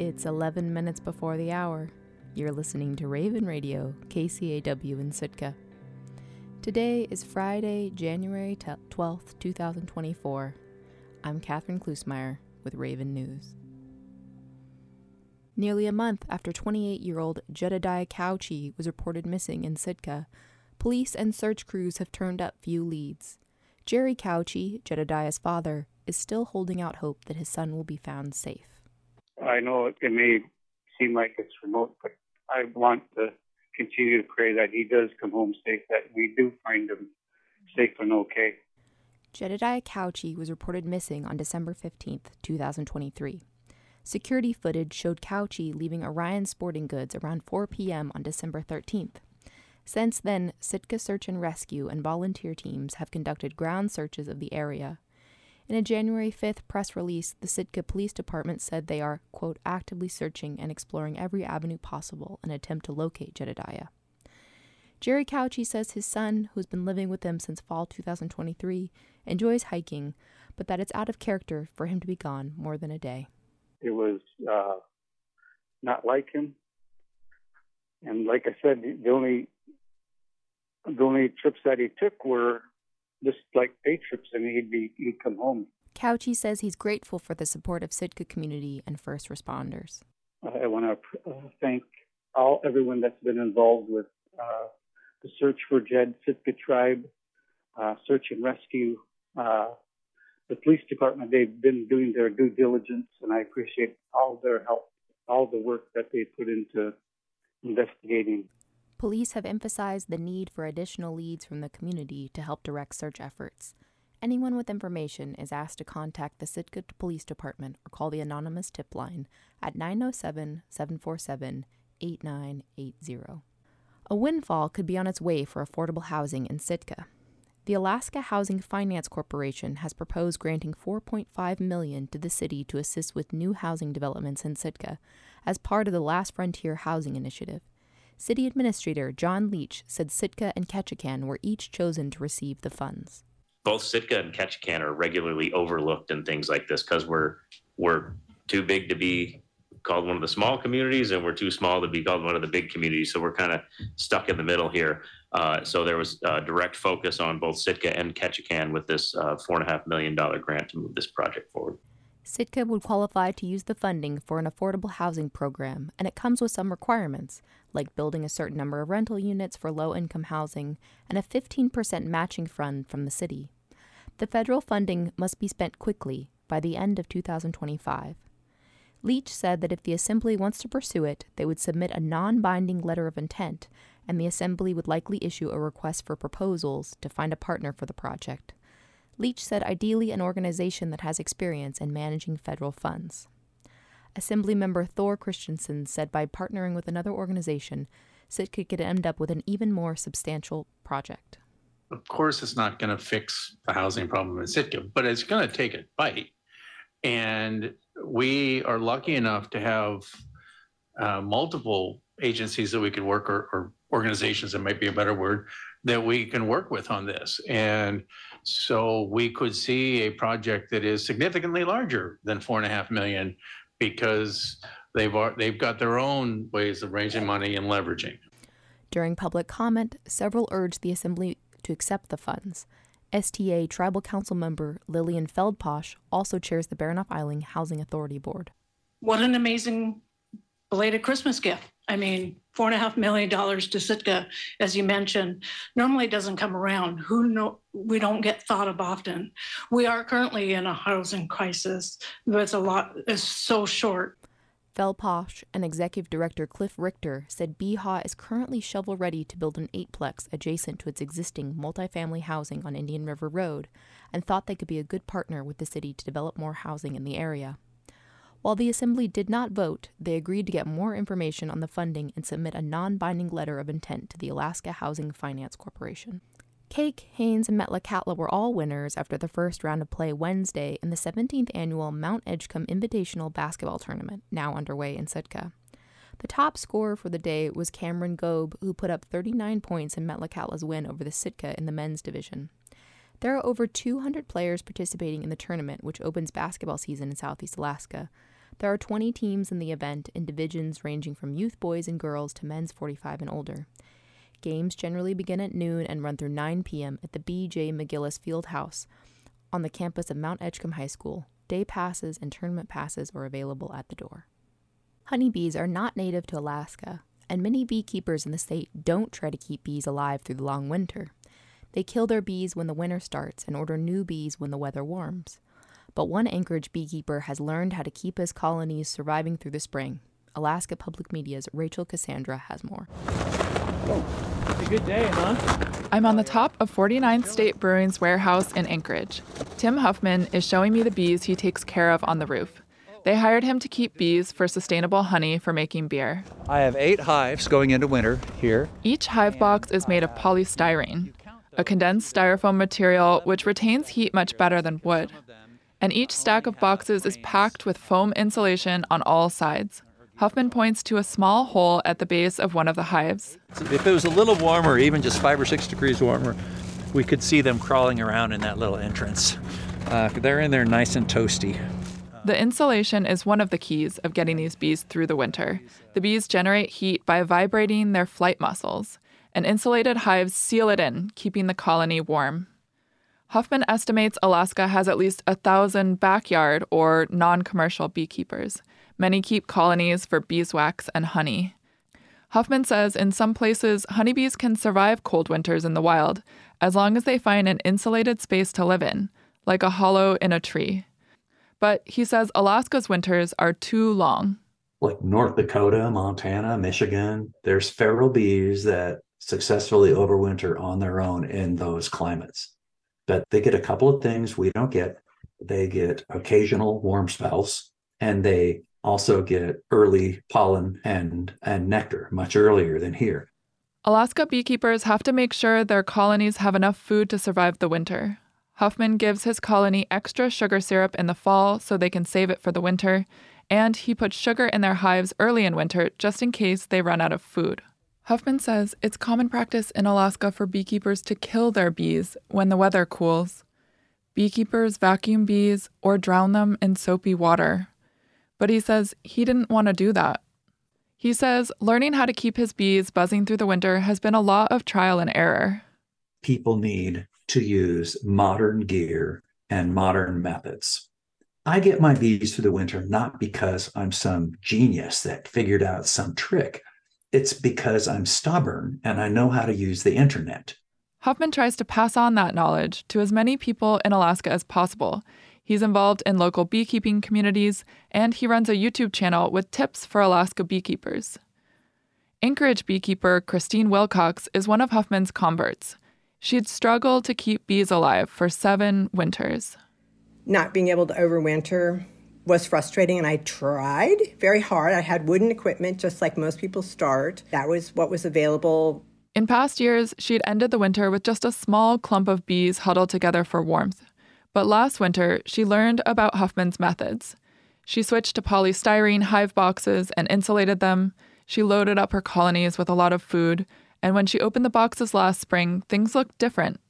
It's 11 minutes before the hour. You're listening to Raven Radio, KCAW in Sitka. Today is Friday, January 12th, 2024. I'm Catherine Klusmeyer with Raven News. Nearly a month after 28 year old Jedediah Couchy was reported missing in Sitka, police and search crews have turned up few leads. Jerry Couchy, Jedediah's father, is still holding out hope that his son will be found safe. I know it may seem like it's remote, but I want to continue to pray that he does come home safe, that we do find him safe and okay. Jedediah Couchy was reported missing on December 15, 2023. Security footage showed Couchy leaving Orion Sporting Goods around 4 p.m. on December 13th. Since then, Sitka Search and Rescue and volunteer teams have conducted ground searches of the area. In a January 5th press release, the Sitka Police Department said they are, quote, actively searching and exploring every avenue possible in an attempt to locate Jedediah. Jerry Couchy says his son, who's been living with them since fall 2023, enjoys hiking, but that it's out of character for him to be gone more than a day. It was uh, not like him. And like I said, the only the only trips that he took were just like day trips, and he'd be he'd come home. Couchy says he's grateful for the support of Sitka community and first responders. I want to uh, thank all everyone that's been involved with uh, the search for Jed Sitka tribe, uh, search and rescue, uh, the police department. They've been doing their due diligence, and I appreciate all their help, all the work that they put into investigating Police have emphasized the need for additional leads from the community to help direct search efforts. Anyone with information is asked to contact the Sitka Police Department or call the anonymous tip line at 907 747 8980. A windfall could be on its way for affordable housing in Sitka. The Alaska Housing Finance Corporation has proposed granting 4.5 million to the city to assist with new housing developments in Sitka as part of the Last Frontier Housing Initiative. City Administrator John Leach said Sitka and Ketchikan were each chosen to receive the funds. Both Sitka and Ketchikan are regularly overlooked in things like this because we're we're too big to be called one of the small communities and we're too small to be called one of the big communities. So we're kind of stuck in the middle here. Uh, so there was a direct focus on both Sitka and Ketchikan with this uh, four and a half million dollar grant to move this project forward. Sitka would qualify to use the funding for an affordable housing program, and it comes with some requirements, like building a certain number of rental units for low income housing and a 15% matching fund from the city. The federal funding must be spent quickly, by the end of 2025. Leach said that if the Assembly wants to pursue it, they would submit a non binding letter of intent, and the Assembly would likely issue a request for proposals to find a partner for the project. Leach said ideally an organization that has experience in managing federal funds. Assemblymember Thor Christensen said by partnering with another organization, Sitka could end up with an even more substantial project. Of course, it's not going to fix the housing problem in Sitka, but it's going to take a bite. And we are lucky enough to have uh, multiple agencies that we could work, or, or organizations, that might be a better word, that we can work with on this. And so we could see a project that is significantly larger than four and a half million because they've they've got their own ways of raising money and leveraging. During public comment, several urged the assembly to accept the funds. STA Tribal Council member Lillian Feldposh also chairs the Baranof Island Housing Authority Board. What an amazing belated Christmas gift. I mean, four and a half million dollars to Sitka, as you mentioned, normally doesn't come around. Who know? We don't get thought of often. We are currently in a housing crisis, but a lot is so short. Feldposh and Executive Director Cliff Richter said BHA is currently shovel ready to build an eightplex adjacent to its existing multifamily housing on Indian River Road and thought they could be a good partner with the city to develop more housing in the area. While the Assembly did not vote, they agreed to get more information on the funding and submit a non binding letter of intent to the Alaska Housing Finance Corporation. Kake, Haines, and Metlakatla were all winners after the first round of play Wednesday in the 17th annual Mount Edgecumbe Invitational Basketball Tournament, now underway in Sitka. The top scorer for the day was Cameron Gobe, who put up 39 points in Metlakatla's win over the Sitka in the men's division. There are over 200 players participating in the tournament, which opens basketball season in Southeast Alaska. There are 20 teams in the event in divisions ranging from youth boys and girls to men's 45 and older. Games generally begin at noon and run through 9 p.m. at the B.J. McGillis Field House on the campus of Mount Edgecumbe High School. Day passes and tournament passes are available at the door. Honeybees are not native to Alaska, and many beekeepers in the state don't try to keep bees alive through the long winter. They kill their bees when the winter starts and order new bees when the weather warms. But one Anchorage beekeeper has learned how to keep his colonies surviving through the spring. Alaska Public Media's Rachel Cassandra has more. It's a good day, huh? I'm on the top of 49th State Brewing's warehouse in Anchorage. Tim Huffman is showing me the bees he takes care of on the roof. They hired him to keep bees for sustainable honey for making beer. I have eight hives going into winter here. Each hive box is made of polystyrene, a condensed styrofoam material which retains heat much better than wood. And each stack of boxes is packed with foam insulation on all sides. Huffman points to a small hole at the base of one of the hives. If it was a little warmer, even just five or six degrees warmer, we could see them crawling around in that little entrance. Uh, they're in there nice and toasty. The insulation is one of the keys of getting these bees through the winter. The bees generate heat by vibrating their flight muscles, and insulated hives seal it in, keeping the colony warm. Huffman estimates Alaska has at least a thousand backyard or non commercial beekeepers. Many keep colonies for beeswax and honey. Huffman says in some places, honeybees can survive cold winters in the wild as long as they find an insulated space to live in, like a hollow in a tree. But he says Alaska's winters are too long. Like North Dakota, Montana, Michigan, there's feral bees that successfully overwinter on their own in those climates. But they get a couple of things we don't get. They get occasional warm spells and they also get early pollen and, and nectar much earlier than here. Alaska beekeepers have to make sure their colonies have enough food to survive the winter. Huffman gives his colony extra sugar syrup in the fall so they can save it for the winter, and he puts sugar in their hives early in winter just in case they run out of food. Huffman says it's common practice in Alaska for beekeepers to kill their bees when the weather cools. Beekeepers vacuum bees or drown them in soapy water. But he says he didn't want to do that. He says learning how to keep his bees buzzing through the winter has been a lot of trial and error. People need to use modern gear and modern methods. I get my bees through the winter not because I'm some genius that figured out some trick. It's because I'm stubborn and I know how to use the internet. Huffman tries to pass on that knowledge to as many people in Alaska as possible. He's involved in local beekeeping communities and he runs a YouTube channel with tips for Alaska beekeepers. Anchorage beekeeper Christine Wilcox is one of Huffman's converts. She'd struggled to keep bees alive for seven winters. Not being able to overwinter was frustrating, and I tried very hard. I had wooden equipment, just like most people start. That was what was available. In past years, she'd ended the winter with just a small clump of bees huddled together for warmth. But last winter, she learned about Huffman's methods. She switched to polystyrene hive boxes and insulated them. She loaded up her colonies with a lot of food, and when she opened the boxes last spring, things looked different.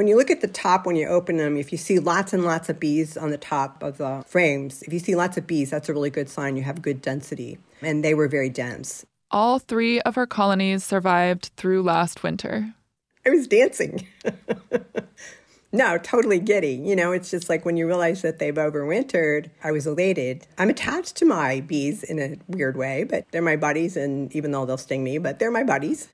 When you look at the top, when you open them, if you see lots and lots of bees on the top of the frames, if you see lots of bees, that's a really good sign you have good density. And they were very dense. All three of her colonies survived through last winter. I was dancing. no, totally giddy. You know, it's just like when you realize that they've overwintered, I was elated. I'm attached to my bees in a weird way, but they're my buddies, and even though they'll sting me, but they're my buddies.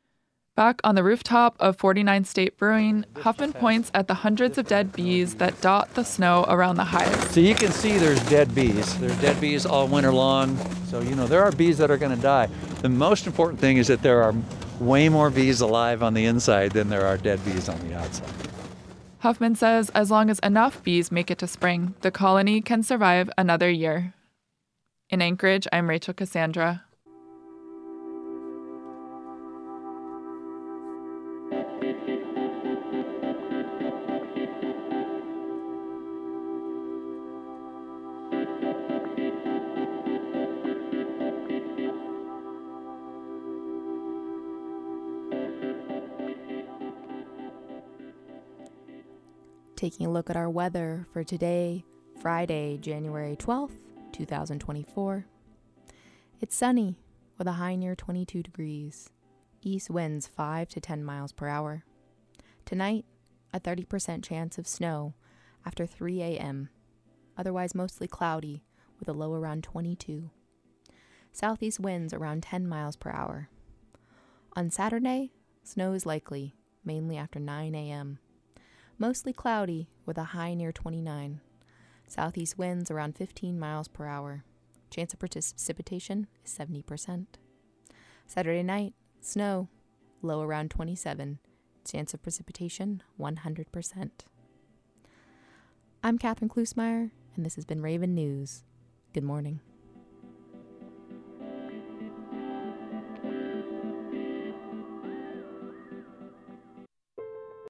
Back on the rooftop of 49 State Brewing, Huffman points at the hundreds of dead bees that dot the snow around the hive. So you can see there's dead bees. There's dead bees all winter long. So, you know, there are bees that are going to die. The most important thing is that there are way more bees alive on the inside than there are dead bees on the outside. Huffman says as long as enough bees make it to spring, the colony can survive another year. In Anchorage, I'm Rachel Cassandra. Taking a look at our weather for today, Friday, January 12th, 2024. It's sunny with a high near 22 degrees. East winds 5 to 10 miles per hour. Tonight, a 30% chance of snow after 3 a.m. Otherwise, mostly cloudy with a low around 22. Southeast winds around 10 miles per hour. On Saturday, snow is likely, mainly after 9 a.m. Mostly cloudy with a high near 29. Southeast winds around 15 miles per hour. Chance of precipitation is 70%. Saturday night, snow, low around 27. Chance of precipitation 100%. I'm Catherine Klusmeyer, and this has been Raven News. Good morning.